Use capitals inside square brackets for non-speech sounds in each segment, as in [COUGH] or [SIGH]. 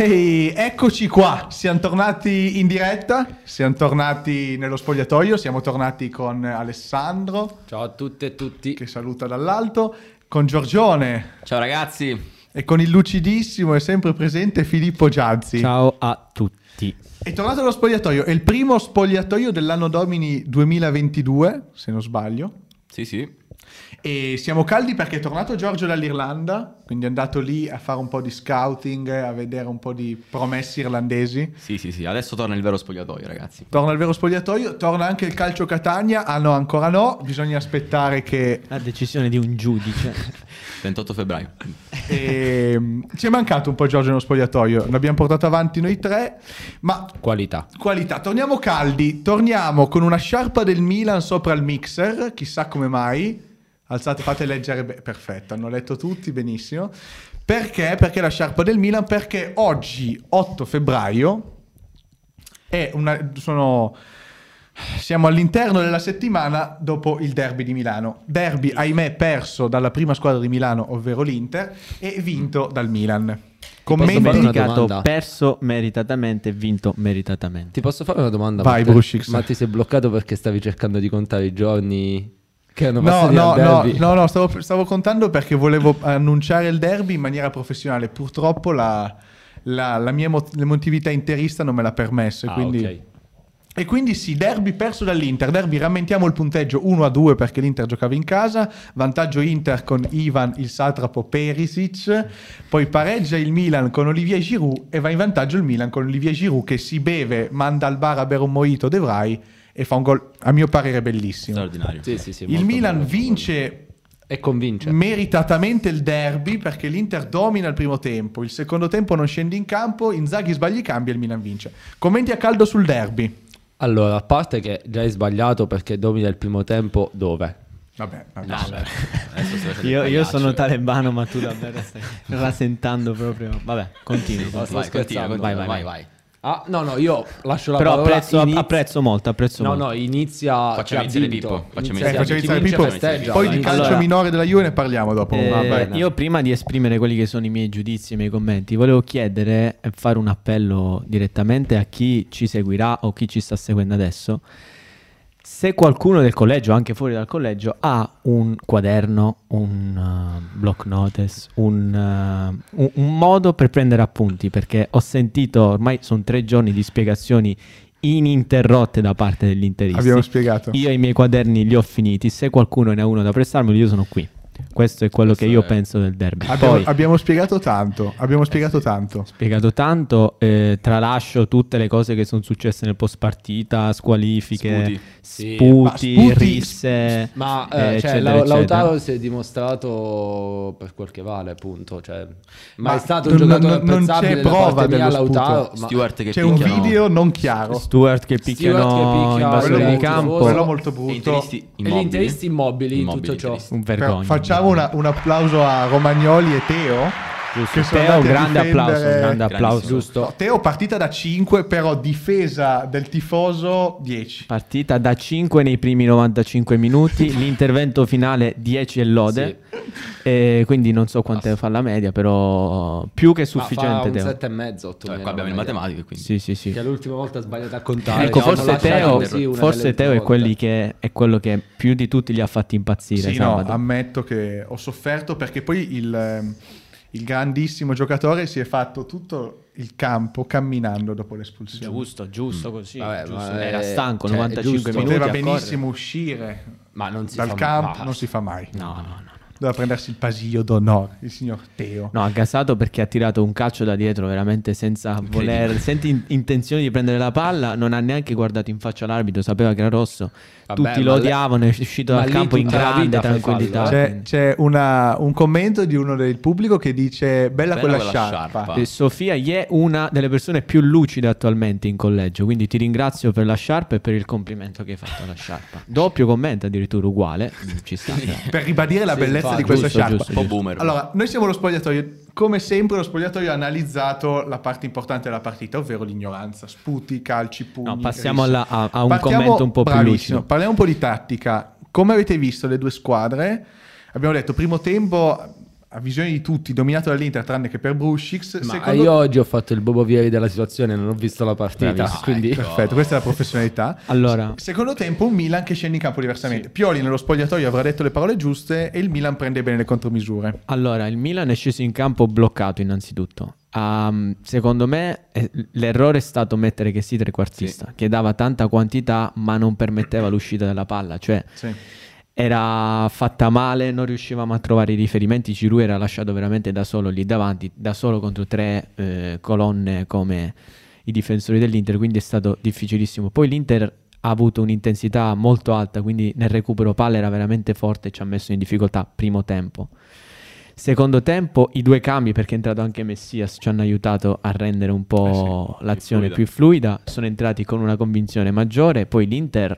Ehi, eccoci qua, siamo tornati in diretta, siamo tornati nello spogliatoio, siamo tornati con Alessandro Ciao a tutte e tutti. che saluta dall'alto, con Giorgione Ciao ragazzi. e con il lucidissimo e sempre presente Filippo Gianzi. Ciao a tutti. È tornato allo spogliatoio, è il primo spogliatoio dell'anno domini 2022, se non sbaglio. Sì, sì. E siamo caldi perché è tornato Giorgio dall'Irlanda, quindi è andato lì a fare un po' di scouting, a vedere un po' di promessi irlandesi. Sì, sì, sì. Adesso torna il vero spogliatoio, ragazzi. Torna il vero spogliatoio, torna anche il calcio Catania. Ah no, ancora no, bisogna aspettare che... La decisione di un giudice. [LAUGHS] 28 febbraio. ehm, ci è mancato un po' Giorgio nello spogliatoio, l'abbiamo portato avanti noi tre, ma Qualità. qualità. Torniamo caldi, torniamo con una sciarpa del Milan sopra il mixer, chissà come mai. Alzate, fate leggere, be- perfetto, hanno letto tutti benissimo. Perché? Perché la sciarpa del Milan? Perché oggi, 8 febbraio, è una, sono, siamo all'interno della settimana dopo il derby di Milano. Derby, ahimè, perso dalla prima squadra di Milano, ovvero l'Inter, e vinto dal Milan. una Indicato perso meritatamente, vinto meritatamente. Ti posso fare una domanda? Vai, Matte? Brushix. Ma ti sei bloccato perché stavi cercando di contare i giorni che hanno No, no, no, no, no, stavo, stavo contando perché volevo annunciare il derby in maniera professionale. Purtroppo la, la- la mia emo- l'emotività interista non me l'ha permesso. E Ah, quindi, ok. e quindi sì, derby perso dall'Inter. Derby rammentiamo il punteggio 1 a 2 perché l'Inter giocava in casa. Vantaggio Inter con Ivan, il satrapo Perisic. Poi pareggia il Milan con Olivier Giroud e va in vantaggio il Milan con Olivier Giroud che si beve, manda al bar a bere un mojito De Vrij e fa un gol a mio parere bellissimo. Straordinario. Sì, sì, sì, Il Milan bello. vince E convince. meritatamente il derby perché l'Inter domina il primo tempo, il secondo tempo non scende in campo, Inzaghi sbaglia i cambi e il Milan vince. Commenti a caldo sul derby. Allora, a parte che già hai sbagliato perché domina il primo tempo dove? Vabbè, vabbè. No, Io, io sono talebano, ma tu davvero stai [LAUGHS] rasentando proprio. Vabbè, continua, vai, continua, vai, vai, vai. Ah, no, no, io lascio la Però parola. apprezzo, Iniz- apprezzo molto, apprezzo No, molto. no, inizia Facciamo ha iniziare. Pippo, facciamo Inizia Eh, iniziare facciamo chi iniziare Pippo, festeggia. poi di calcio Allora- minore della Juve ne parliamo dopo. Eh, Vabbè. io prima di esprimere quelli che sono i miei giudizi e i miei commenti, volevo chiedere e fare un appello direttamente a chi ci seguirà o chi ci sta seguendo adesso. Se qualcuno del collegio, anche fuori dal collegio, ha un quaderno, un uh, block notice, un, uh, un- un modo per prendere appunti, perché ho sentito ormai sono tre giorni di spiegazioni ininterrotte da parte degli interisti. Abbiamo spiegato. Io i miei quaderni li ho finiti, se qualcuno ne ha uno da prestarmeli io sono qui. Questo è quello Questo che io è- penso del derby. Abbiamo, Poi, abbiamo spiegato tanto, abbiamo spiegato tanto. spiegato tanto, eh, tralascio tutte le cose che sono successe nel post partita, squalifiche, Sputi. Sì, sputi, ma sputi- risse, Ma eh, eh, cioè, eccetera, Lau- eccetera. Lautaro si è dimostrato per quel che vale, appunto. Cioè, ma, Ma è stato un giocatore non- non c'è da prova parte mia, dello. Lautaro. Stewart che C'è un video non chiaro. Stewart che picchiano Stewart che picchia invasori quello di molto- campo, quello molto brutto. E gli immobili. interisti immobili in tutto Immobili ciò. un Però vergogna. Facciamo una- un applauso a Romagnoli e Teo. Giusto. Teo, grande applauso, grande applauso. Giusto. No, Teo partita da 5, però difesa del tifoso 10. Partita da 5 nei primi 95 minuti, [LAUGHS] l'intervento finale 10 e lode. E quindi non so quante fa la media, però più che Ma fa sufficiente. un Teo. 7 e mezzo, otto Cioè, meno qua abbiamo media. matematico, quindi. Sì, sì, sì. Che l'ultima volta ha sbagliato a contare. Ecco, forse Teo, forse Teo è, quelli che, è quello che più di tutti li ha fatti impazzire. Sì, no, ammetto che ho sofferto perché poi il, ehm, il grandissimo giocatore si è fatto tutto il campo camminando dopo l'espulsione. Giusto, giusto così. Vabbè, giusto. ma Era è- stanco, cioè, è 95 giusto. minuti. Poteva benissimo uscire Ma non si dal fa campo, ma- non si fa mai. No, no, no. Doveva prendersi il pasillo d'onore, il signor Teo. No, ha gasato perché ha tirato un calcio da dietro veramente senza voler, senza in- intenzione di prendere la palla, non ha neanche guardato in faccia l'arbitro, sapeva che era rosso. Vabbè, Tutti lo odiavano, è uscito dal campo in grande tranquillità. fallo, eh. C'è, c'è una- un commento di uno del pubblico che dice bella, Bella quella, quella sciarpa. sciarpa. E Sofia è una delle persone più lucide attualmente in collegio, quindi ti ringrazio per la sciarpa e per il complimento che hai fatto alla sciarpa. [LAUGHS] Doppio commento addirittura uguale, ci sta. Per ribadire la Sì, bellezza infatti, di questa giusto, sciarpa. giusto, po' boomer. Allora, noi siamo lo spogliatoio. Come sempre, lo spogliatoio ha analizzato la parte importante della partita, ovvero l'ignoranza. Sputi, calci, pugni. No, passiamo alla- a, a un Partiamo- commento un po' più lucido. Parliamo un po' di tattica. Come avete visto le due squadre? Abbiamo detto, primo tempo a visione di tutti, dominato dall'Inter tranne che per Brushix. Ma secondo- io oggi ho fatto il Bobo Vieri della situazione, non ho visto la partita, Bravissimo. [LAUGHS] quindi... Perfetto, questa è la professionalità. Allora, Secondo tempo un Milan che scende in campo diversamente. Pioli nello spogliatoio avrà detto le parole giuste e il Milan prende bene le contromisure. allora, il Milan è sceso in campo bloccato innanzitutto. Um, secondo me eh, l'errore è stato mettere che si trequartista, che dava tanta quantità ma non permetteva l'uscita della palla. Cioè, Sì. Era fatta male, non riuscivamo a trovare i riferimenti. Giroud era lasciato veramente da solo lì davanti, da solo contro tre eh, colonne come i difensori dell'Inter, quindi è stato difficilissimo. Poi l'Inter ha avuto un'intensità molto alta, quindi nel recupero palla era veramente forte e ci ha messo in difficoltà primo tempo. Secondo tempo i due cambi, perché è entrato anche Messias, ci hanno aiutato a rendere un po' Eh sì, l'azione più più fluida. Sono entrati con una convinzione maggiore. Poi l'Inter,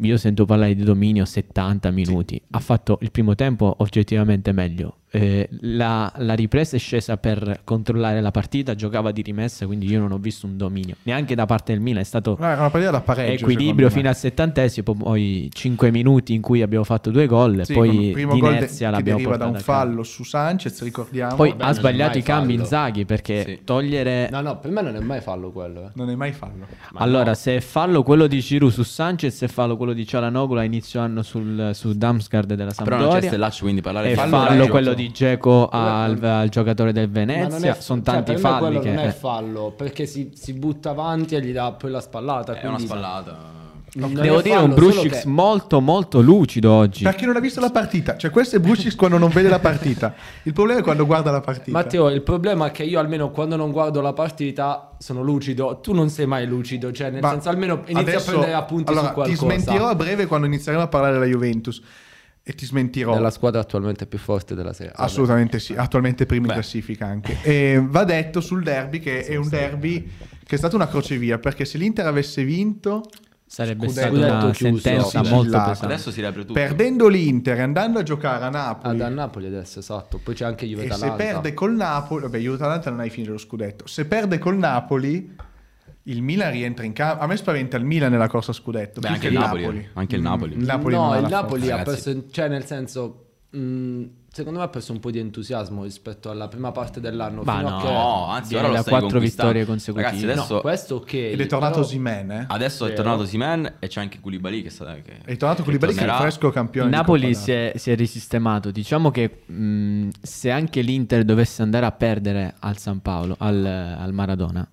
io sento parlare di dominio 70 minuti. Ha fatto il primo tempo oggettivamente meglio. Eh, la, la ripresa è scesa per controllare la partita, giocava di rimessa, quindi io non ho visto un dominio. Neanche da parte del Milan, è stato Ah, Era una partita da pareggio. equilibrio fino al settantesimo, poi 5 minuti in cui abbiamo fatto due gol, Sì, poi primo gol de- che l'abbiamo deriva da un fallo su Sanchez, ricordiamo. Poi Vabbè, ha è sbagliato i cambi fallo. Inzaghi perché Sì. togliere... No, no, per me non è mai fallo quello. eh. non è mai fallo. Ma allora, no. se è fallo quello di Giroud su Sanchez e fallo quello di Cialanoglu a inizio anno sul, su Damsgaard della Però non c'è Sampdoria Stellaccio, quindi parlare e di fallo, fallo quello raggio. Di Geco al, al giocatore del Venezia. è- Sono cioè, tanti me falli quello che... non è eh. fallo perché si, si butta avanti e gli dà poi la spallata. È una spallata. Non Devo dire fallo, un solo Brushix che- molto molto lucido oggi. Perché non ha visto la partita. Cioè, questo è Brucis quando non vede la partita. Il problema è quando guarda la partita. Matteo, il problema è che io almeno quando non guardo la partita sono lucido, tu non sei mai lucido, cioè nel Ma senso almeno inizia adesso- a prendere appunti allora, su qualcosa. Ti smentirò a breve quando inizieremo a parlare della Juventus. E ti smentirò. Della squadra attualmente più forte della serie. Assolutamente sì, attualmente primo in classifica anche. E va detto sul derby che è un derby che è stata una crocevia perché se l'Inter avesse vinto, Sarebbe Scudetto stata una chiuso. sentenza Sì, molto sigillata. pesante. Adesso si riapre tutto. perdendo l'Inter e andando a giocare a Napoli, Ad a Napoli adesso, esatto. Poi c'è anche Juve e se Atalanta. perde col Napoli, vabbè, Juve-Atalanta non hai finito lo scudetto. Se perde col Napoli, il Milan rientra in campo. A me spaventa il Milan nella corsa scudetto. Beh, più anche che il Napoli. Anche il Napoli. Il Napoli no, il Napoli forza. ha ragazzi. perso, cioè nel senso, mh, secondo me ha perso un po' di entusiasmo rispetto alla prima parte dell'anno. Ma fino no. a che... No, anzi, ora lo da quattro vittorie consecutive. Ragazzi, adesso, No, questo ok. Ed è tornato però- Simen, eh? adesso è Vero. tornato Simen e c'è anche Koulibaly che sta... Che, È tornato che Koulibaly che è il fresco campione Il di Napoli si è, si è risistemato. Diciamo che mh, se anche l'Inter dovesse andare a perdere al San Paolo, al, al Maradona,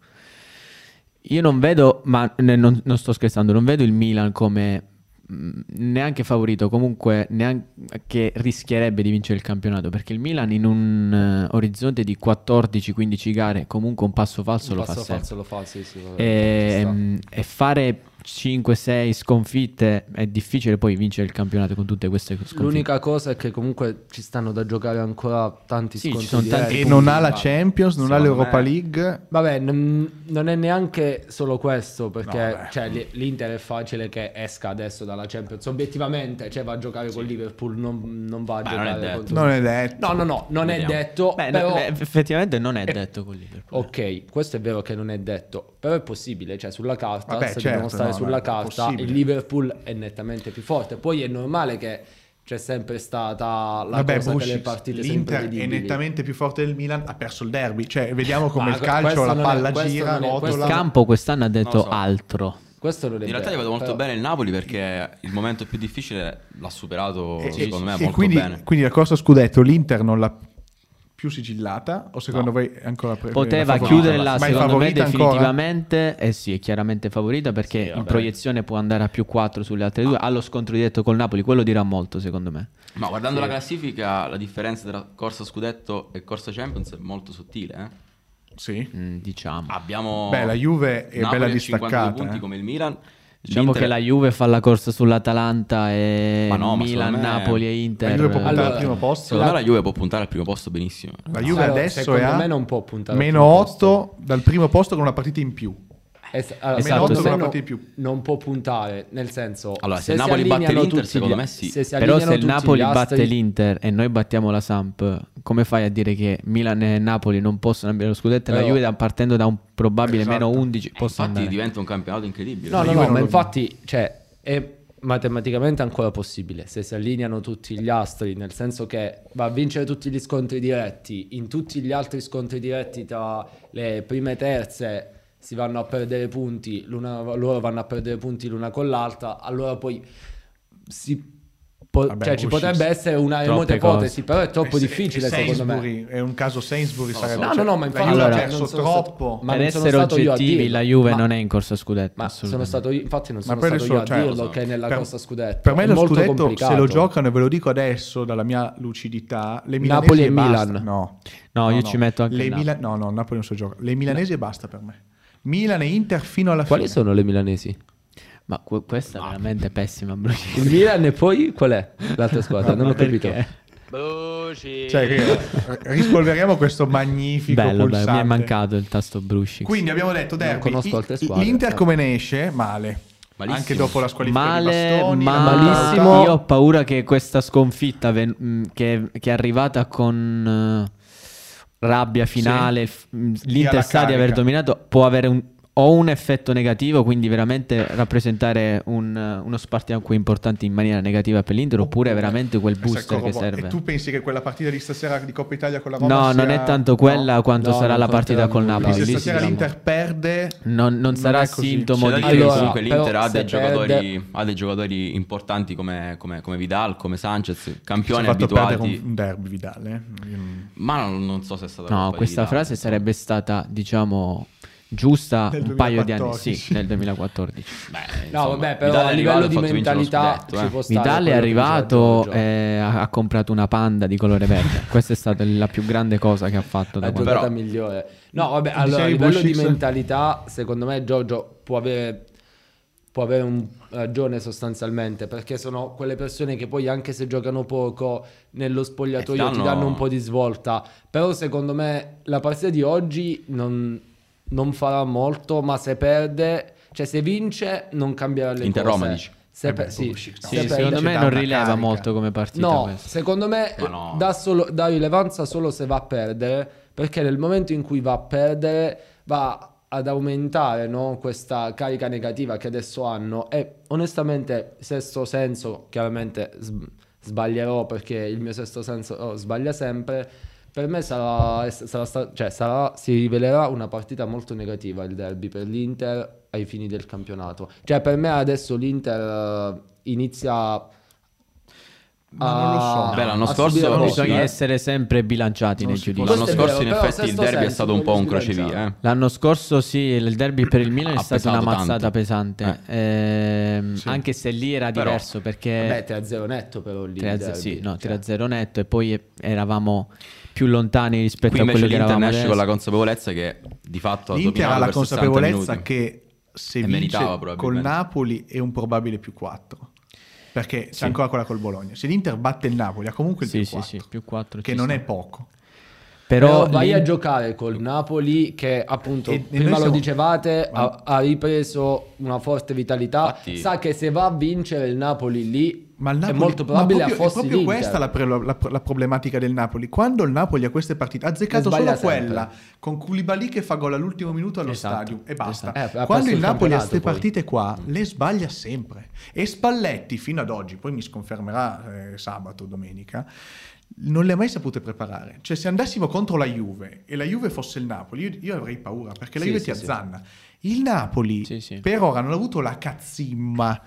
io non vedo, ma non, non sto scherzando, non vedo il Milan come mh, neanche favorito, comunque neanche che rischierebbe di vincere il campionato, perché il Milan in un eh, orizzonte di 14-15 gare comunque un passo falso Un lo passo fa falso lo fa, sì, sì. vabbè, E, mm, e fare 5-6 sconfitte è difficile poi vincere il campionato con tutte queste sconfitte. L'unica cosa è che comunque ci stanno da giocare ancora tanti Sì, ci scontri sono tanti. E non ha la Champions, non ha l'Europa me- League. Vabbè, non, non è neanche solo questo, perché No, cioè, li- l'Inter è facile che esca adesso dalla Champions. Obiettivamente, cioè, va a giocare con Liverpool, non, non va a Beh, è giocare contro... Non è detto. No, no, no, non è Vediamo. detto, Beh, però... no, eh, effettivamente non è detto con Liverpool. Ok, questo è vero che non è detto, però è possibile, cioè sulla carta, Vabbè, se certo, dobbiamo stare no, sulla è carta, il Liverpool è nettamente più forte. Poi è normale che c'è sempre stata la Vabbè, cosa che le partite l'Inter è nettamente più forte del Milan, ha perso il derby. Cioè, vediamo come Ma il calcio, la è- palla questo gira, è- rotola. Il campo quest'anno ha detto lo so. altro. Questo è In realtà io vero, vedo molto però- bene il Napoli perché il momento più difficile l'ha superato E- secondo me e molto quindi, bene. quindi la corsa scudetto l'Inter non l'ha più sigillata o secondo No. voi è ancora pre- Poteva la Ma è secondo me favorita ancora? definitivamente. Eh sì, è chiaramente favorita perché Sì, in proiezione può andare a più 4 sulle altre due. Allo scontro diretto col Napoli, quello dirà molto secondo me. Ma guardando la classifica, la differenza tra corsa scudetto e corsa Champions è molto sottile. eh. Sì. Mm, diciamo. Abbiamo Beh, la Juve è Napoli bella a 52 distaccata. punti eh. come il Milan. Diciamo L'Inter- che la Juve fa la corsa sull'Atalanta e Ma no, ma Milan, me- Napoli e La Inter. Juve può puntare Allora, al primo posto. Secondo me la Juve può puntare al primo posto benissimo. La Juve Allora, adesso secondo è a me non può puntare al meno primo posto. 8 dal primo posto con una partita in più. Es- allora, Esatto, se- no- più. non può puntare, nel senso... Allora, se si il Napoli batte l'Inter, tutti secondo gli- me sì. se si Però se il Napoli batte l'Inter e noi battiamo la Samp, come fai a dire che Milan e Napoli non possono avere lo scudetto e la Juve partendo da un probabile Esatto. meno 11 Eh, possa Infatti andare? diventa un campionato incredibile. No, no, no, ma infatti, cioè, è matematicamente ancora possibile se si allineano tutti gli astri, nel senso che va a vincere tutti gli scontri diretti, in tutti gli altri scontri diretti tra le prime e terze si vanno a perdere punti, l'una- loro vanno a perdere punti l'una con l'altra, allora poi si po- Vabbè, cioè, ci potrebbe essere una remota cose. ipotesi, però è troppo E se- difficile e secondo me. È un caso Sainsbury No, sarebbe... No, no, cioè, no, ma la infatti Allora, ha non perso sono stato- troppo. ma per non sono essere stato io a oggettivi, dirlo. la Juve Ma- non è in corsa scudetto. Ma sono stato io, infatti non sono stato io a cioè, dirlo lo so. che nella Per- Costa Scudetto. Per me È lo molto scudetto, se complicato. lo giocano, e ve lo dico adesso dalla mia lucidità, le milanesi Napoli e basta. Milan. No, No, io ci metto anche le No, no, Napoli non so giocare. Le milanesi e basta per me. Milan e Inter fino alla Quali fine. sono le milanesi? Ma que- questa è veramente pessima, Bruci. Il Milan e poi qual è l'altra [LAUGHS] squadra? Non ho capito. Perché? Cioè, rispolveriamo questo magnifico Bello, bello, pulsante. mi è mancato il tasto Brusci. Quindi abbiamo detto derby. conosco altre squadre. L'Inter come ne esce? Male. Malissimo. Anche dopo la squalifica di Male, Bastoni. malissimo. io ho paura che questa sconfitta ven- che, che è arrivata con eh, rabbia finale, alla l'Inter sa di aver dominato, può avere un, o un effetto negativo, quindi veramente rappresentare un, uno spartiacque importante in maniera negativa per l'Inter, oppure veramente quel booster che serve. E tu pensi che quella partita di stasera di Coppa Italia con la Roma No, sia- non è tanto quella No. quanto No, sarà non la partita col. Napoli. Se stasera sì, l'Inter perde, non, non sarà è così. sintomo da di dire che Allora, comunque l'Inter ha dei, giocatori, perde- ha dei giocatori importanti come, come- come Vidal, come Sanchez, campioni abituati. un, un derby Vidal. eh. Non- Ma non, non so se è stata No, questa frase sarebbe stata, diciamo, giusta Nel un paio di anni, 2014. sì, nel 2014. Beh, No, insomma, vabbè, però Vidal a livello di mentalità scudetto, ci eh. può stare Vidal è arrivato Giorgio. e ha, ha comprato una panda di colore verde. [LAUGHS] Questa è stata la più grande cosa che ha fatto da la quando... giocata Però- migliore. No, vabbè, Dicevi allora a livello di Bushix? mentalità, secondo me Giorgio può avere può avere un ragione sostanzialmente, perché sono quelle persone che poi anche se giocano poco nello spogliatoio Eh, ti danno- danno un po' di svolta, però secondo me la partita di oggi non, non farà molto, ma se perde, cioè se vince non cambierà le Inter cose. Roma, dici? Se Eh per- beh, sì, no. se Sì, perde- secondo me non rileva carica. molto come partita No, questa. secondo me no. dà, solo- dà rilevanza solo se va a perdere, perché nel momento in cui va a perdere va ad aumentare no, questa carica negativa che adesso hanno e onestamente sesto senso, chiaramente sb- sbaglierò perché il mio sesto senso oh, sbaglia sempre, per me sarà, sarà cioè sarà- si rivelerà una partita molto negativa il derby per l'Inter ai fini del campionato. Cioè per me adesso l'Inter eh, inizia Ma non lo so. Beh, l'anno scorso- Bisogna eh. essere sempre bilanciati Non nei giudizi. L'anno scorso vero, in però effetti il derby è stato un po' un crocevia. Eh. L'anno scorso sì, il derby per il Milan è stata una mazzata tanto. pesante, Ehm, Sì. anche se lì era Però- diverso perché Beh, 3-0 netto però lì. 3 il derby. sì, no, Cioè, 3-0 netto e poi eravamo più lontani rispetto Qui a quello che l'Inter eravamo esce con adesso. la consapevolezza che di fatto ha L'Inter ha la per 60 consapevolezza minuti. che se E vince col. Napoli è un probabile più 4. Perché c'è Sì. ancora quella col Bologna. Se l'Inter batte il Napoli ha comunque il Sì, più sì, 4. sì, più 4 che non è poco. Però, Però, vai l'In- a giocare col Napoli che appunto E- e prima noi lo siamo- dicevate ha, ha ripreso una forte vitalità Infatti- sa che se va a vincere il Napoli lì Ma il è Napoli, molto ma probabile proprio, è affossi proprio l'Inter. questa la, pre- la- la problematica del Napoli. Quando il Napoli ha queste partite, ha azzeccato solo sbaglia sempre. quella con Koulibaly che fa gol all'ultimo minuto allo Esatto, stadio e basta. esatto. Eh, Quando il il Napoli ha campionato queste partite qua, le sbaglia sempre. E Spalletti fino ad oggi, poi mi sconfermerà eh, sabato, domenica, non le ha mai sapute preparare. Cioè, se andassimo contro la Juve e la Juve fosse il Napoli, io, io avrei paura perché la Sì, Juve sì, ti sì. Il Napoli Sì, sì. per ora non ha avuto la cazzimma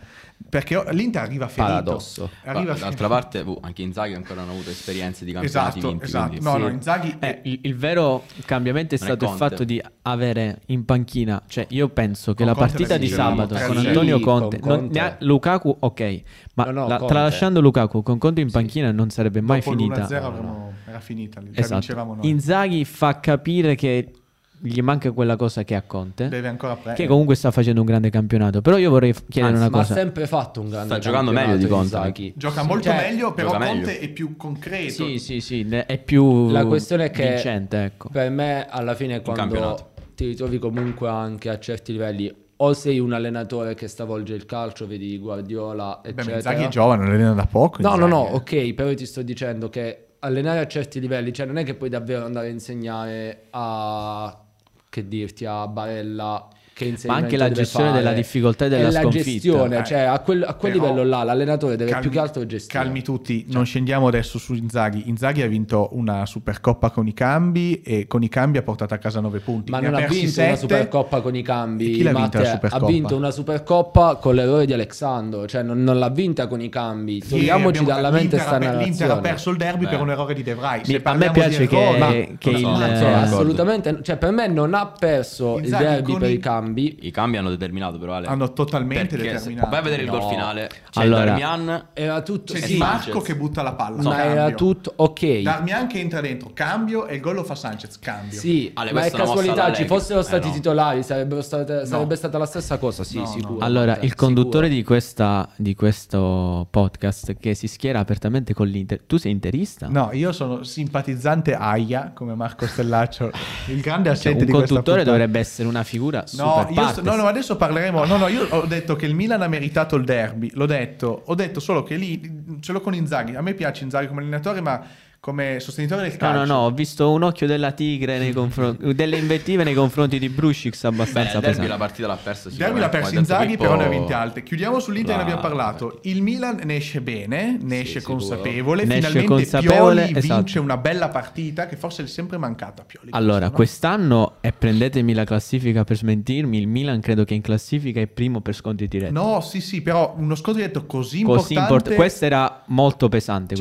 perché l'Inter arriva ferito. Paradosso. Arriva Ma, D'altra parte, boh, anche Inzaghi ancora non ha avuto esperienze di campionati Esatto, vinti. esatto. quindi- No, Sì. no, Inzaghi Eh, il, il vero cambiamento è Non è stato il Conte. fatto di avere in panchina, cioè io penso che Con la Conte partita di sabato 3-0. con Sì, Antonio con Conte, non- Conte. ha- Lukaku ok, ma No, no, la- tralasciando Lukaku con Conte in panchina non sarebbe mai dopo finita. l'1-0 avremmo- era finita, Esatto. Inzaghi fa capire che gli manca quella cosa che ha Conte, Deve ancora prendere. che comunque sta facendo un grande campionato. Però io vorrei chiedere Anzi, una ma ha cosa. sempre fatto un grande Sta giocando meglio di Conte. Inzaghi. Gioca molto Cioè, meglio, però Conte meglio. è più concreto. Sì, sì, sì, è più La questione è che vincente, ecco. per me alla fine quando ti ritrovi comunque anche a certi livelli o sei un allenatore che stravolge il calcio, vedi Guardiola, Beh, eccetera. ma Inzaghi è giovane, non allena da poco. No, no, Inzaghi, no, ok, però io ti sto dicendo che allenare a certi livelli, cioè non è che puoi davvero andare a insegnare a, che dirti, a Barella che Ma anche la gestione fare. della difficoltà e della la sconfitta. gestione, Eh, cioè a quel, a quel livello là l'allenatore deve calmi- più che altro gestire. Calmi tutti, non scendiamo adesso su Inzaghi. Inzaghi ha vinto una Supercoppa con i cambi e con i cambi ha portato a casa 9 punti. Ma Ne non ha persi vinto una sette. Supercoppa con i cambi. E chi l'ha vinta la. Supercoppa? Ha vinto una Supercoppa con l'errore di Alexandro, cioè non, non l'ha vinta con i cambi. Togliamoci abbiamo- dalla mente sta ha per- L'Inter ha narrazione. perso il derby Beh. per un errore di De Vrij. Mi- a me parliamo piace di che- errori- che Ma, cioè, assolutamente, cioè per me non ha perso il derby per i- i cambi. I cambi hanno determinato però Ale. Hanno totalmente Perché determinato. Vai a vedere il gol No. finale. C'è Allora- Darmian Era tutto C'è Sì, Marco che butta la palla. ma era cambio. tutto ok. Darmian che entra dentro, cambio e il gol lo fa Sanchez, cambio. Sì, Ale, ma è questa è una mossa casualità, ci Allegri. fossero Eh, stati no. titolari, sarebbero state- sarebbe stata la stessa cosa, sì, No, no. sicuro. Allora, il conduttore di, questa, di questo podcast che si schiera apertamente con l'Inter. Tu sei interista? No, io sono simpatizzante Aia, come Marco Stellaccio, [LAUGHS] il grande Cioè, assente un di questa conduttore puntata. dovrebbe essere una figura No, super partes. sto- no, no, adesso parleremo. No, no, io ho detto che il Milan ha meritato il derby. L'ho detto, ho detto solo che lì ce l'ho con Inzaghi. A me piace Inzaghi come allenatore, ma come sostenitore del No, calcio. no, no, ho visto un occhio della tigre nei confronti [LAUGHS] delle invettive nei confronti di Brushix Beh, abbastanza il derby la partita l'ha persa derby l'ha detto Inzaghi, Pippo, però ne ha vinte alte. Chiudiamo sull'Inter, ne la- abbiamo parlato. Il Milan ne esce bene, ne esce sicuro. consapevole. Ne esce Finalmente consapevole, Pioli esatto. vince una bella partita che forse è sempre mancata a Pioli. Allora, no? quest'anno, e prendetemi la classifica per smentirmi, il Milan credo che in classifica è primo per scontri diretti. No, sì, sì, però uno scontro diretto così Così importante. import- questo era molto pesante.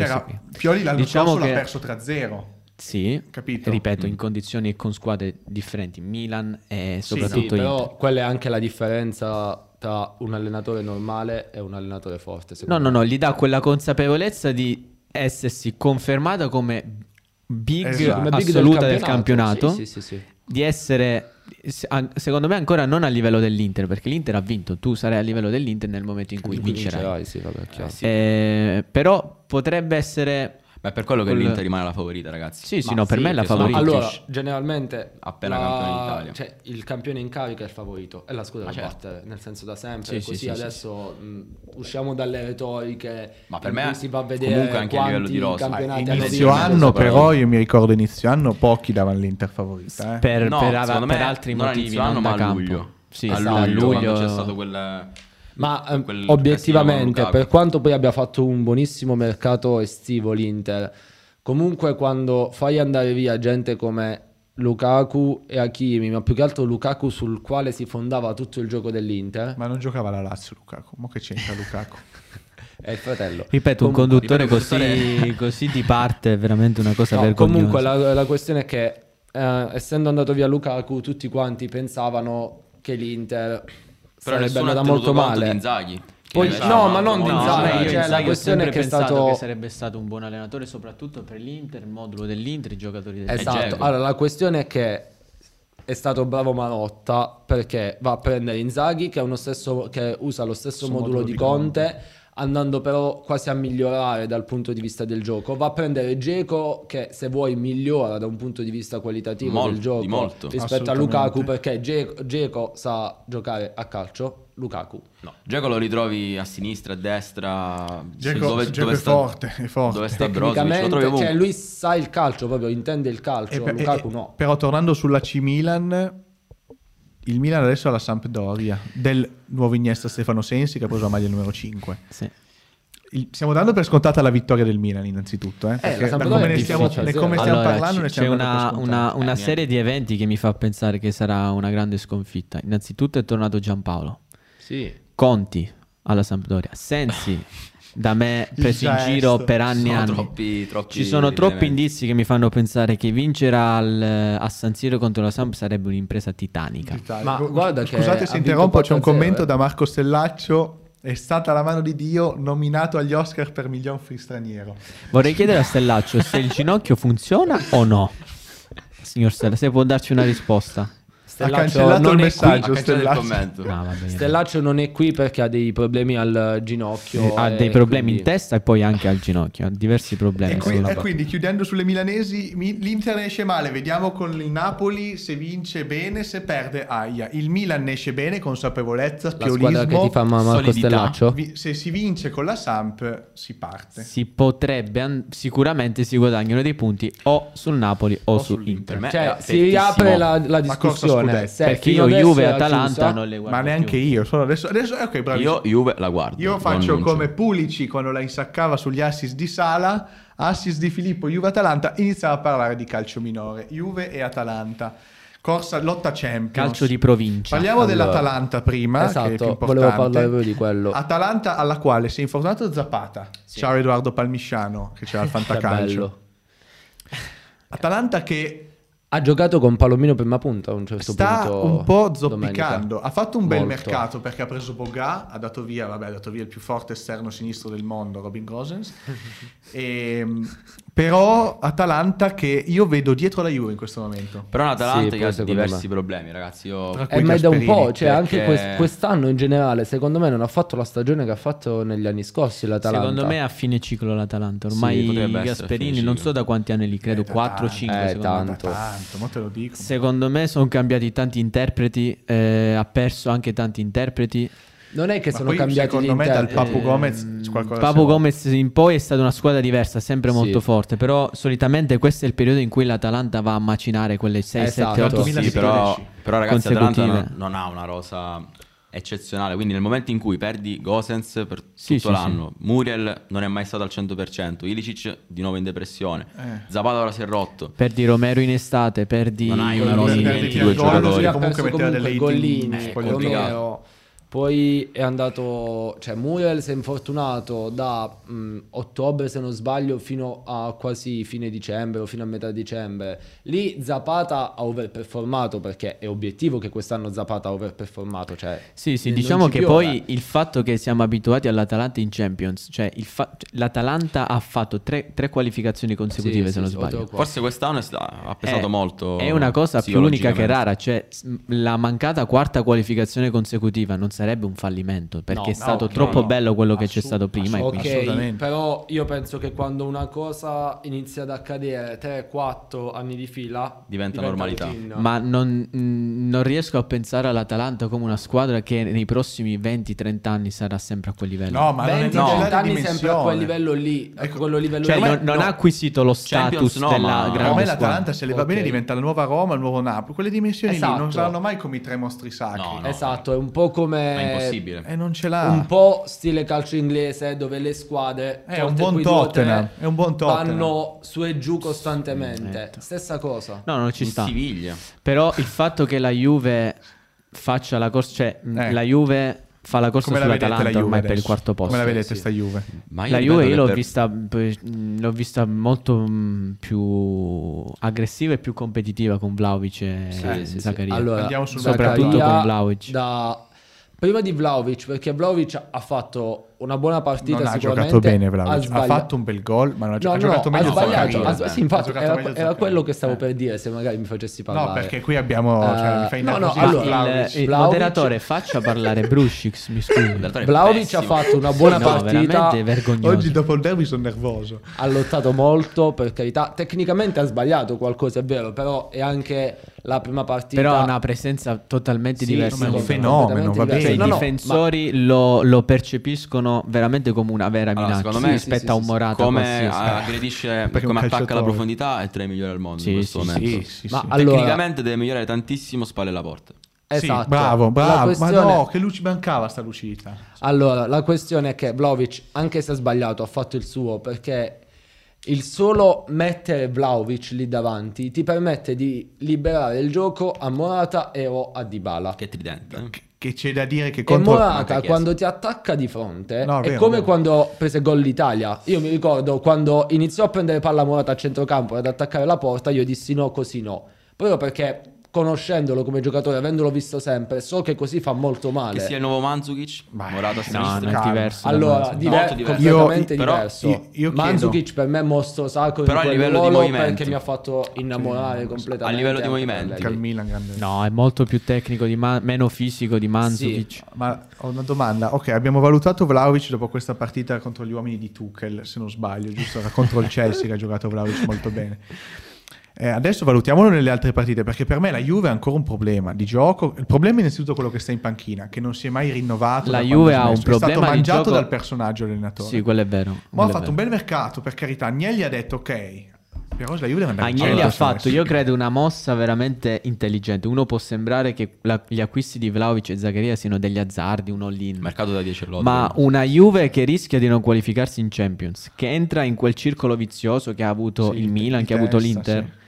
Pioli l'anno Diciamo scorso che- perso 3-0. Sì, Capito? ripeto, Mm. in condizioni e con squadre differenti. Milan e soprattutto Sì, Inter. però quella è anche la differenza tra un allenatore normale e un allenatore forte. No, no, no, gli dà quella consapevolezza di essersi confermata come big Esatto. Come big assoluta del campionato, Sì, sì, sì, sì. di essere secondo me ancora non a livello dell'Inter, perché l'Inter ha vinto, tu sarai a livello dell'Inter nel momento in cui In cui vincerai. vincerai, sì, vabbè. Eh. Eh, però potrebbe essere Beh, per quello che Quel- l'Inter rimane la favorita, ragazzi. Sì, sì, Ma no, per sì, me è la che favorita. Allora, generalmente Appena la- campione d'Italia. Cioè, il campione in carica è il favorito, è la squadra Ma da certo. battere, nel senso da sempre. Sì, sì, così sì, sì, adesso mh, usciamo dalle retoriche Ma per me si va a vedere comunque anche a livello di rosa. campionati Ah, Inizio anno, però- io mi ricordo inizio anno, pochi davano l'Inter favorita. eh. per, No, per, secondo per me altri non motivi, inizio non da ma a campo. luglio. Sì, a esatto, luglio, a luglio quando c'è stato quel... Ma ehm, quel obiettivamente, per quanto poi abbia fatto un buonissimo mercato estivo l'Inter, comunque quando fai andare via gente come Lukaku e Hakimi, ma più che altro Lukaku sul quale si fondava tutto il gioco dell'Inter, Ma non giocava la Lazio Lukaku. Ma che c'entra Lukaku? [LAUGHS] è il fratello. Ripeto, un Comunque- conduttore ripeto, così, conduttore- così di parte è veramente una cosa No, vergognosa. comunque la, la questione è che eh, essendo andato via Lukaku tutti quanti pensavano che l'Inter Però sarebbe andata molto male. di Inzaghi. Poi- no, ma non di. Inzaghi, ma io cioè, la questione è che è stato- che sarebbe stato un buon allenatore soprattutto per l'Inter, il modulo dell'Inter, i giocatori dell'Inter. Esatto, allora la questione è che è stato bravo Marotta perché va a prendere Inzaghi che, è uno stesso, che usa lo stesso Stesso modulo, di Conte, andando però quasi a migliorare dal punto di vista del gioco. Va a prendere Geco che se vuoi migliora da un punto di vista qualitativo Molto, del gioco rispetto a. Lukaku perché Ge- Geco sa giocare a calcio, Lukaku No, Dzeko lo ritrovi a sinistra, a destra. Dzeko- dove, Dzeko dove è sta, forte, è forte. Dove sta Brozovic? Cioè lui sa il calcio proprio, intende il calcio, E Lukaku e- no. Però tornando sulla C Milan, il Milan adesso ha la Sampdoria del nuovo Iniesta Stefano Sensi che ha preso la maglia numero 5. Sì. Il- stiamo dando per scontata la vittoria del Milan innanzitutto, eh, perché da come ne stiamo, da come stiamo Allora, parlando c- ne c'è stiamo una, una- una Eh, serie niente. di eventi che mi fa pensare che sarà una grande sconfitta. Innanzitutto è tornato Giampaolo. Sì. Conti alla Sampdoria. Sensi [LAUGHS] da me Il preso in giro per anni e anni. troppi, troppi Ci sono troppi elementi. indizi che mi fanno pensare che vincere al- a San Siro contro la Samp sarebbe un'impresa titanica. Ma Gu- guarda Scusate se interrompo, c'è un 4-0, commento eh. da Marco Stellaccio. È stata la mano di Dio nominato agli Oscar per miglior film straniero. Vorrei chiedere a Stellaccio se il ginocchio funziona o no. Signor Stella, se può darci una risposta. Ha cancellato non il è messaggio. Ha cancellato il Stellaccio. commento. No. Stellaccio non è qui perché ha dei problemi al ginocchio. ha e dei problemi quindi- in testa e poi anche al ginocchio. Ha diversi problemi. E, qui- e quindi chiudendo sulle milanesi, mi- l'Inter ne esce male, vediamo con il Napoli se vince bene, se perde aia. Il Milan esce bene, consapevolezza, La squadra che ti fa ma- Marco solidità. Stellaccio. Vi- se si vince con la Samp si parte. Si potrebbe, an- sicuramente si guadagnano dei punti o sul Napoli o, O su sull'Inter. Inter. Per me Cioè, è si riapre la, la discussione. Scudetto. se Perché io Juve e Atalanta non le guardo Ma neanche più. io. Solo adesso, adesso ok, bravissimo. Io Juve la guardo. Io faccio come Pulici quando la insaccava sugli assist di Sala, assist di Filippo, Juve Atalanta, iniziava a parlare di calcio minore, Juve e Atalanta. Corsa lotta Champions. Calcio di provincia. Parliamo Allora. dell'Atalanta prima, che è più Esatto, importante. volevo parlare proprio di quello. Atalanta alla quale si è informato Zapata. Ciao Edoardo Palmisciano, che c'era [LAUGHS] al Fantacalcio. Atalanta che Ha giocato con Palomino prima punta a un certo sta punto. un po' domenica. zoppicando. Ha fatto un bel Molto. mercato perché ha preso Boga, ha dato via, vabbè, ha dato via il più forte esterno sinistro del mondo, Robin Gosens. [LAUGHS] Ehm, però Atalanta che io vedo dietro la Juve in questo momento. Però un Atalanta Sì, che ha diversi me. problemi, ragazzi. Io... Tra Eh, cui ma è da un po', cioè anche perché- quest- quest'anno in generale, secondo me non ha fatto la stagione che ha fatto negli anni scorsi l'Atalanta. Secondo me è a fine ciclo l'Atalanta. Sì, Ormai a Gasperini non so da quanti anni lì, credo Eh, da 4 tanto. 5 Eh, me. tanto. Tanto, mo te lo dico. Secondo me sono cambiati tanti interpreti, eh, ha perso anche tanti interpreti. Non è che Ma sono poi, cambiati secondo me dal. Papu Gomez qualcosa Papu siamo- Gomez in poi è stata una squadra diversa, sempre Sì. molto forte, però solitamente questo è il periodo in cui l'Atalanta va a macinare quelle 6, Esatto. 7, 8 Sì, 2016. però, però ragazzi, Atalanta consecutive. non, non ha una rosa eccezionale. Quindi nel momento in cui perdi Gosens per tutto Sì, sì, l'anno, Muriel non è mai stato al 100%, Ilicic di nuovo in depressione, Eh. Zapata ora si è rotto. Perdi Romero in estate, perdi Non hai una rosa di di Perdi 22 Piergol, giocatori. sì, comunque comunque delle in- Romero. Poi è andato, cioè Muriel si è infortunato da mh, ottobre se non sbaglio fino a quasi fine dicembre o fino a metà dicembre. Lì Zapata ha overperformato perché è obiettivo che quest'anno Zapata ha overperformato. Cioè, Sì, sì, non diciamo ci che piove. poi il fatto che siamo abituati all'Atalanta in Champions, cioè il fa- cioè, l'Atalanta ha fatto tre, tre qualificazioni consecutive Sì, se sì, non sì, sbaglio. Forse quest'anno ha pesato È- molto. È una cosa più unica che rara, cioè la mancata quarta qualificazione consecutiva non sarebbe un fallimento perché No, è stato no, troppo no. bello quello che c'è stato prima. Ok, Assolutamente. però io penso che quando una cosa inizia ad accadere 3-4 anni di fila Diventa normalità. routine. Ma non, mh, non riesco a pensare all'Atalanta come una squadra che nei prossimi 20-30 anni sarà sempre a quel livello. No, ma non è 20 non è 30 la anni sempre a quel livello lì, Ecco, quello livello cioè, lì. non, non no. ha acquisito lo Champions status della grande me squadra. l'Atalanta se le va Ok. bene diventa la nuova Roma, il nuovo Napoli. Quelle dimensioni lì Esatto. non saranno mai come i tre mostri sacri. No, no. Esatto, è un po' come è impossibile. E non ce l'ha. un po' stile calcio inglese dove le squadre È un buon Tottenham, è un buon Tottenham. vanno su e giù costantemente. Netto. Stessa cosa. No, non ci In sta. Siviglia. Però il fatto che la Juve faccia la corsa, cioè Eh. la Juve fa la corsa Come la la sull'Atalanta Juve ormai per il adesso? quarto posto. Come la vedete sì. sta Juve? Ma La ripeto Juve io l'ho per- vista, l'ho vista molto mh, più aggressiva e più competitiva con Vlaovic e Sì, sì, sì. Zaccaria. Allora, Andiamo sul Soprattutto Zaccaria con Vlahovic. Da... Prima di Vlaovic, perché Vlaovic ha fatto una buona partita Non ha giocato bene Vlahovic. Ha, sbaglia- fatto un bel gol, ma non ha, gio- No, ha no, giocato no, meglio ha sbagliato. Ha sì, Ha infatti, giocato era, meglio era quello che stavo Eh. per dire, se magari mi facessi parlare. No, perché qui abbiamo... cioè, mi fai no, no, allora- il, il moderatore faccia parlare Bruscic, mi scusi. Vlaovic ha fatto una buona partita. Oggi dopo il derby sono nervoso. ha lottato molto, per carità. Tecnicamente ha sbagliato qualcosa, è vero, però è anche la prima partita. Però ha una presenza totalmente Sì, diversa. è un fenomeno, va bene. Cioè, i difensori lo, lo percepiscono veramente come una vera Allora, minaccia secondo me- rispetto sì, sì, a un sì, Morata Come qualsiasi. aggredisce, [LAUGHS] Perché come attacca calciatore. la profondità è tra i migliori al mondo Sì, in questo sì, momento. Sì, sì, Ma sì. allora- Tecnicamente deve migliorare tantissimo spalle alla porta. Sì, Esatto. bravo, La bravo. questione- Ma no, che luci mancava sta lucita. Allora, la questione è che Vlaovic, anche se ha sbagliato, ha fatto il suo perché il solo mettere Vlaovic lì davanti ti permette di liberare il gioco a Morata e o a Dybala. Che tridente. Che- c'è da dire che E contro... Morata Chiesa. quando ti attacca di fronte No, è vero, come vero. quando prese gol l'Italia. Io mi ricordo quando iniziò a prendere palla Morata a centrocampo e ad attaccare la porta, io dissi no, così no. Proprio perché conoscendolo come giocatore, avendolo visto sempre, so che così fa molto male. Che sia il nuovo Mandzukic, Beh, Morata a no, sinistra. non è diverso. Allora, diver- Molto diverso. completamente Io- però diverso. io- io Mandzukic per me è mostro sacro Però a in quel livello di ruolo movimenti. perché mi ha fatto innamorare completamente. A livello di. Milan grande. No, è molto più tecnico, di Ma- meno fisico di Mandzukic. Ma ho una domanda. Ok, abbiamo valutato Vlaovic dopo questa partita contro gli uomini di Tuchel, se non sbaglio, giusto? Era contro il Chelsea che ha giocato Vlaovic molto bene. [LAUGHS] Eh, adesso valutiamolo nelle altre partite, perché per me la Juve ha ancora un problema di gioco. Il problema è innanzitutto quello che sta in panchina, che non si è mai rinnovato. La Juve ha è un smesso. È problema stato mangiato gioco- dal personaggio allenatore. Sì, quello è vero. Ma ha fatto un bel mercato, per carità. Agnelli ha detto ok, Però la Juve deve andare Agnelli ha fatto, io credo, una mossa veramente intelligente. Uno può sembrare che la- gli acquisti di Vlaovic e Zaccaria siano degli azzardi, un all-in. Mercato da 10 lode. Ma una Juve che rischia di non qualificarsi in Champions, che entra in quel circolo vizioso che ha avuto Sì, il Milan, che ha avuto testa, l'Inter, sì.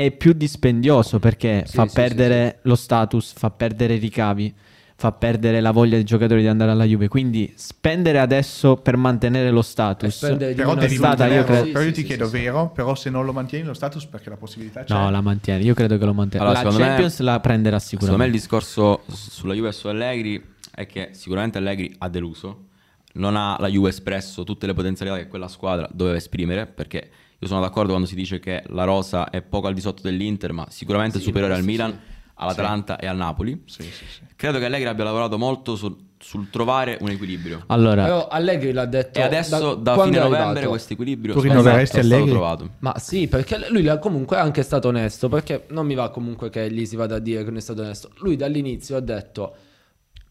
È più dispendioso perché Sì, fa sì, perdere lo status, fa perdere i ricavi, fa perdere la voglia dei giocatori di andare alla Juve. Quindi spendere adesso per mantenere lo status. Però devi stata, io credo- Però io Sì, ti sì, chiedo, sì, sì. vero? Però se non lo mantieni lo status perché la possibilità c'è. No, la mantiene. Io credo che lo mantenga. Allora, la secondo me- Champions la prenderà Secondo me il sicuramente. discorso sulla Juve e su Allegri è che sicuramente Allegri ha deluso, non ha la Juve espresso tutte le potenzialità che quella squadra doveva esprimere, perché io sono d'accordo quando si dice che la rosa è poco al di sotto dell'Inter, ma sicuramente Sì, superiore al Milan, all'Atalanta e al Napoli. Sì, sì, sì. Credo che Allegri abbia lavorato molto sul, sul trovare un equilibrio. Allora, Però Allegri l'ha detto E adesso da, quando fine novembre questo equilibrio Tu rinnoveresti è stato Allegri? trovato. Ma sì, perché lui comunque è anche stato onesto, perché non mi va comunque che gli si vada a dire che non è stato onesto. Lui dall'inizio ha detto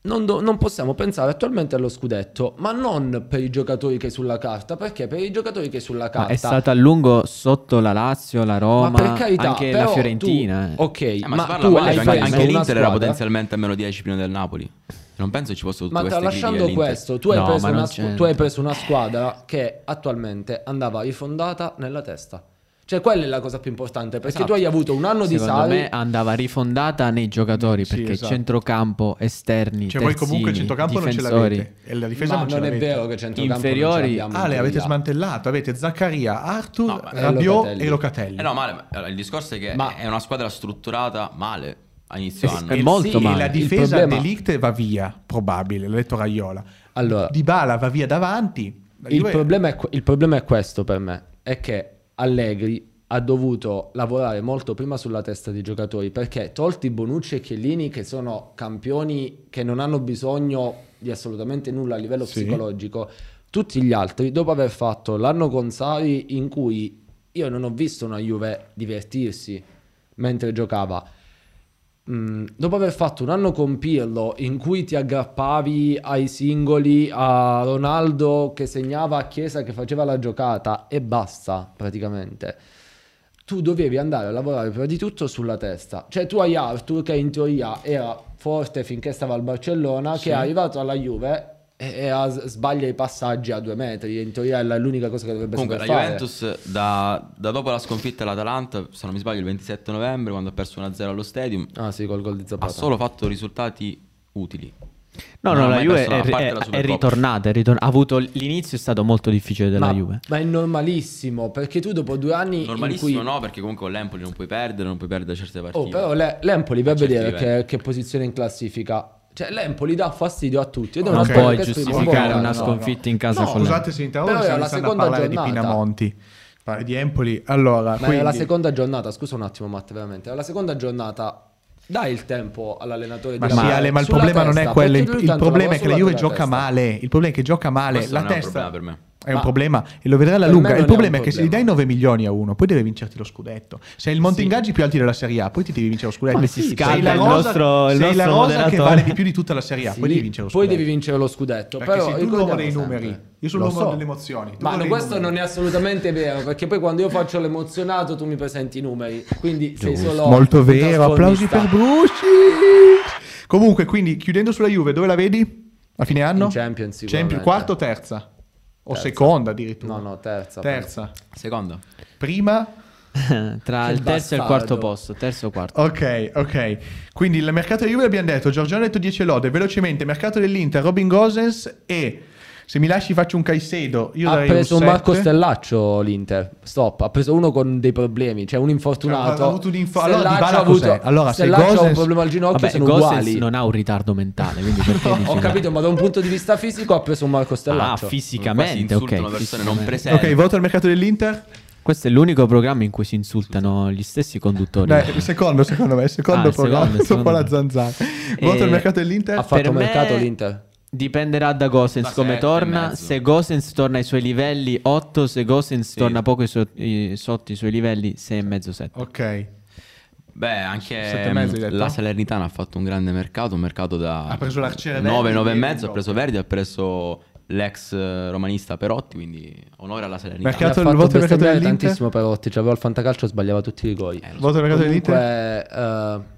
non, do- non possiamo pensare attualmente allo scudetto, ma non per i giocatori che sulla carta, perché per i giocatori che sulla ma carta... è stata a lungo sotto la Lazio, la Roma, Ma per carità, anche però la Fiorentina. tu- eh. ok, Eh, ma, ma, parla tu hai che anche, anche l'Inter era squadra- potenzialmente a meno 10 prima del Napoli. Non penso ci fossero tutte Ma queste all'Inter. questo, tu hai, No, preso ma una, tu hai preso una squadra che attualmente andava rifondata nella testa. Cioè, quella è la cosa più importante. Perché Esatto. tu hai avuto un anno di Secondo Sari. me andava rifondata nei giocatori Sì, perché esatto. centrocampo, esterni, Cioè, voi terzini, comunque il centrocampo non ce difensori. l'avete. E la difesa Ma non ce non è l'avete. vero che centrocampo Inferiori- non ce Ah, le avete smantellato. Avete Zaccaria, Arthur, No, E Rabiot Locatelli. e Locatelli. Eh no, male, ma- allora, il discorso è che Ma- è una squadra strutturata male a inizio anno. è molto sì, male. E la difesa problema- Delict va via, probabile, l'ha detto Raiola. Allora, Dybala va via davanti. Il problema, è, il problema è questo per me: è che Allegri ha dovuto lavorare molto prima sulla testa dei giocatori perché tolti Bonucci e Chiellini che sono campioni che non hanno bisogno di assolutamente nulla a livello Sì. psicologico tutti gli altri dopo aver fatto l'anno con Sari in cui io non ho visto una Juve divertirsi mentre giocava Mm, dopo aver fatto un anno con Pirlo in cui ti aggrappavi ai singoli, a Ronaldo che segnava, a Chiesa che faceva la giocata e basta praticamente. Tu dovevi andare a lavorare prima di tutto sulla testa. Cioè tu hai Arthur che in teoria era forte finché stava al Barcellona, Sì. che è arrivato alla Juve e, e ha- sbaglia i passaggi a due metri. In teoria è la- l'unica cosa che dovrebbe Comunque, la saper fare. Juventus, da, da dopo la sconfitta all'Atalanta, se non mi sbaglio, il 27 novembre, quando ha perso 1-0 allo Stadium, Ah sì, col gol di ha solo fatto risultati utili. No, no, la Juve è, è- è ritornata, è ritor- ha avuto l'inizio è stato molto difficile della ma, Juve. ma è normalissimo perché tu dopo due anni in Normalissimo cui no, perché comunque con l'Empoli non puoi perdere, non puoi perdere certe partite. Oh, però l'E- l'Empoli a certi vedere che, che posizione in classifica. Cioè, l'Empoli dà fastidio a tutti. Ed è una Non Non Ok. squadra puoi giustificare un una po' no, sconfitta in casa No, con Scusate se interrompo, Però è la seconda parlare di giornata. Pinamonti. Parli di Empoli. Allora, Ma quindi, è la seconda giornata, scusa un attimo Matt, veramente. È la seconda giornata. Dai il tempo all'allenatore Ma di sì, Ale, ma il problema non è testa, quello. Il, il problema è che la Juve per gioca testa. male. Il problema è che gioca male. Questo la non è un testa problema per me. È un Ma- problema e lo vedrai alla lunga. Il problema è, che se gli dai 9 milioni a uno, poi deve vincere lo scudetto. Se hai il monte ingaggi più alti della Serie A, poi ti devi vincere lo scudetto. Come si Sei scalda la il rosa- nostro- il sei la nostro rosa che vale di più di tutta la Serie A, Sì, poi devi vincere lo poi scudetto. devi vincere lo scudetto. Perché però sei tu l'uomo dei sempre. numeri. Io sono l'uomo so. delle emozioni. tu Ma dei questo numeri. non è assolutamente vero, perché poi quando io faccio l'emozionato tu mi presenti i numeri. Quindi sei solo Molto vero, applausi per. Brusci. Comunque, quindi chiudendo sulla Juve, dove la vedi? A fine anno? In Champions. Champions, quarta o terza? O Terza. seconda addirittura? No, no, terza. Terza. Seconda. Prima? [LAUGHS] tra Che il terzo e il quarto posto, terzo o quarto. Ok, ok. Quindi il mercato di Juve abbiamo detto, Giorgione ha detto 10 lode, velocemente, mercato dell'Inter, Robin Gosens e se mi lasci faccio un Caicedo, io Ha preso un un Marco 7. Stellaccio l'Inter. Stop, ha preso uno con dei problemi, cioè un infortunato. Cioè, ha avuto un inf- allora Stellaccio Dybala ha avuto- cos'è? Allora, se Stellaccio ha un Gosens- problema al ginocchio, Vabbè, sono Gosens uguali. non ha un ritardo mentale, quindi perché [LAUGHS] dici Ho capito, ma da un punto di vista fisico ha preso un Marco Ah, Stellaccio. Quasi fisicamente, ok. insultano persone non. Ok, voto al mercato dell'Inter? Questo è l'unico programma in cui si insultano gli stessi conduttori. Dai, il secondo, secondo me, il secondo Ah, il programma, secondo, il dopo la secondo. zanzara. Voto Eh, al mercato dell'Inter? ha fatto Per me- mercato l'Inter. Dipenderà da Gosens come torna. Se Gosens torna ai suoi livelli 8, se Gosens Sì. torna poco i- sotto i suoi livelli 6 e mezzo 7. Ok. Beh, anche mezzo, la Salernitana ha fatto un grande mercato, un mercato da Ha preso l'arciere Verdi 9, 9 e mezzo, ha preso Verdi, ha preso l'ex eh, romanista Perotti, quindi onore alla Salernitana. Mercato- il voto del mercato dell'Inter? tantissimo Perotti, c'aveva il fantacalcio, sbagliava tutti i rigori. Eh, so. Voto del mercato dell'Inter? Comunque, eh,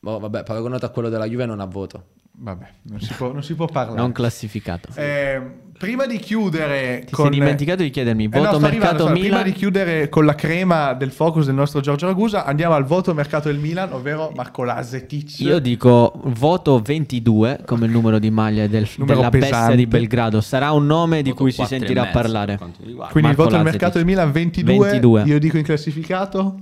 boh, vabbè, paragonato a quello della Juve non ha voto. Vabbè, non si può, non si può parlare. Non classificato. Eh, prima di chiudere Ti con... sei dimenticato di chiedermi Eh, voto no, sto mercato arrivando, Milan. Prima di chiudere con la crema del focus del nostro Giorgio Ragusa, andiamo al voto mercato del Milan, ovvero Marco Lazetic. Io dico voto 22 come il numero di maglia del- Numero della bestia pesante. di Belgrado. Sarà un nome di Voto cui si sentirà mezzo, parlare. Quindi Marco il voto del Lazetic. mercato del Milan 22, 22. io dico in classificato.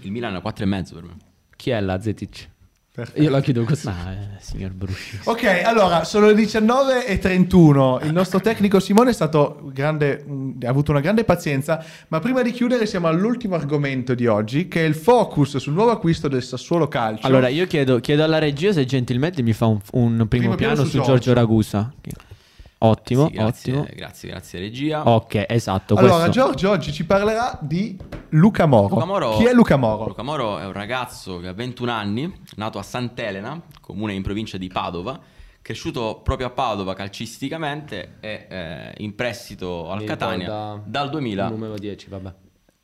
Il Milan è 4,5 per me. Chi è la Zetic? Perfetto. Io la chiudo così. Ma, eh, signor Brusci. Ok, allora sono le 19 e 31. Il nostro tecnico Simone è stato grande, mh, ha avuto una grande pazienza. Ma prima di chiudere, siamo all'ultimo argomento di oggi, che è il focus sul nuovo acquisto del Sassuolo Calcio. Allora, io chiedo, chiedo alla regia se gentilmente mi fa un, un primo, piano, su Giorgio, Ragusa. Ottimo, Sì, grazie, ottimo. Grazie, grazie regia. Ok, esatto. Allora, questo- Giorgio oggi ci parlerà di Luca Moro. Luca Moro- Chi è Luca Moro? Luca Moro è un ragazzo che ha 21 anni, nato a Sant'Elena, comune in provincia di Padova, cresciuto proprio a Padova calcisticamente e eh, in prestito al Mi Catania ricorda dal 2000, Numero 10, vabbè.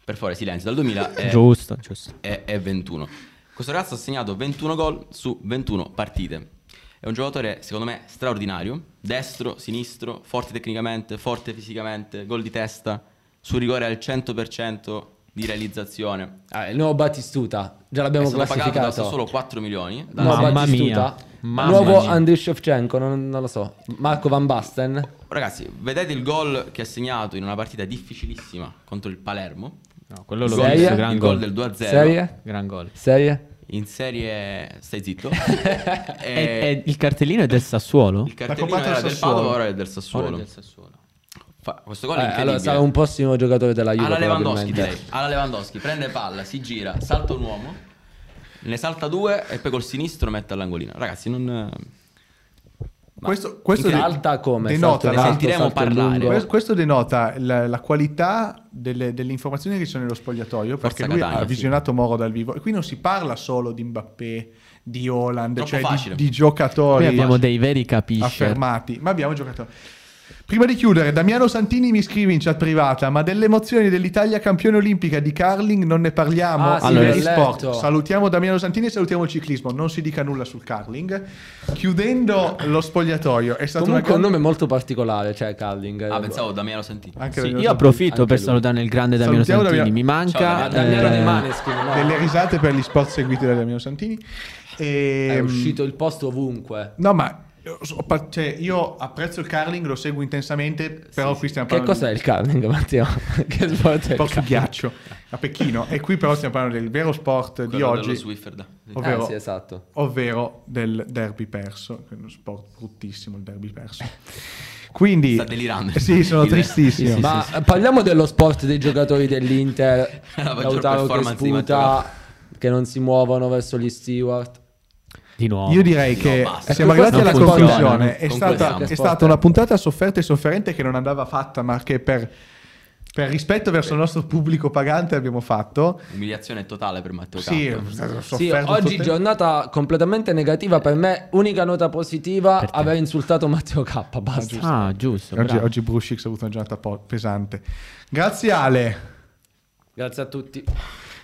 per favore silenzio, dal 2000 è, Giusto, giusto. è- è 21. Questo ragazzo ha segnato 21 gol su 21 partite. È un giocatore, secondo me, straordinario. Destro, sinistro, forte tecnicamente, forte fisicamente, gol di testa, su rigore al 100% di realizzazione. Ah, il nuovo Battistuta, già È l'abbiamo stato pagato da classificato. solo 4 milioni. Da- Mamma Battistuta. mia. Mamma Nuovo mia. Andriy Shevchenko, non, non lo so. Marco Van Basten. Ragazzi, vedete il gol che ha segnato in una partita difficilissima contro il Palermo? No, quello l'ho Serie? visto, gran il gol gol. del 2-0. Serie? Gran gol. Serie? In serie... Stai zitto. E, e... e il cartellino è del Sassuolo? Il cartellino era del Sassuolo. Padova, ora è del Sassuolo. Ora è del Sassuolo. Fa- questo gol Eh, è allora incredibile. sarà un prossimo giocatore della Juve Alla Lewandowski direi. Alla Lewandowski, prende palla, si gira, salta un uomo, ne salta due e poi col sinistro mette all'angolino. Ragazzi, non... Questo, questo de- Salta come? denota Salto in sentiremo in parlare. Questo, questo denota la, la qualità delle, delle informazioni che ci sono nello spogliatoio, perché Forza lui Catania, ha sì. visionato Moro dal vivo. E qui non si parla solo di Mbappé, di Holland, Troppo cioè di, di giocatori Qui abbiamo dei veri capisci. affermati, ma abbiamo giocatori. Prima di chiudere, Damiano Santini mi scrive in chat privata: Ma delle emozioni dell'Italia campione olimpica di curling non ne parliamo? Ah, sì, Allora, sport. Salutiamo Damiano Santini e salutiamo il ciclismo. Non si dica nulla sul curling. Chiudendo lo spogliatoio, è stato Comunque una un nome molto particolare, cioè Carling. Ah, pensavo Damiano Santini. Anche Sì, Damiano io Santini. approfitto Anche per lui. salutare il grande Damiano Salutiamo Santini. Damiano. Mi manca. Ciao, Damiano eh, De Maneskin, no? delle risate per gli sport seguiti da Damiano Santini. E, È uscito il posto ovunque. No, ma io cioè, io apprezzo il curling, lo seguo intensamente, però qui stiamo Che parlando cos'è il Carling, [LAUGHS] Matteo? che sport è di il sport curling? ghiaccio a Pechino. E qui però stiamo parlando del vero sport di Quello dello oggi, Swifford. ovvero, Eh, sì, esatto. ovvero del derby perso, che è uno sport bruttissimo il derby perso. Quindi, Sta delirando. Sì, sono tristissimo. Ma parliamo dello sport dei giocatori dell'Inter. [LAUGHS] Lautaro che di sputa, che non si muovono verso gli steward. Di nuovo. Io direi No, che basta. siamo arrivati alla conclusione. È stata, è stata una puntata sofferta e sofferente che non andava fatta, ma che per, per rispetto verso il nostro pubblico pagante abbiamo fatto. Umiliazione totale per Matteo Sì, Sì, oggi tutto- giornata completamente negativa per me. Unica nota positiva, aver insultato Matteo K. Basta. Ah, giusto. Oggi, bravo. oggi Brushix ha avuto una giornata po- pesante. Grazie Ale, Grazie a tutti.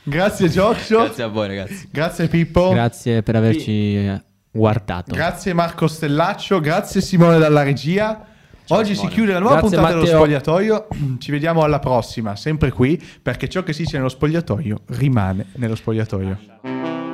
Grazie Giorgio, Grazie a voi ragazzi. grazie Pippo, Grazie per averci guardato. grazie Marco Stellaccio, grazie Simone dalla regia. Oggi Simone. si chiude la nuova Grazie, puntata dello Matteo. spogliatoio. Ci vediamo alla prossima, sempre qui, perché ciò che si dice nello spogliatoio rimane nello spogliatoio.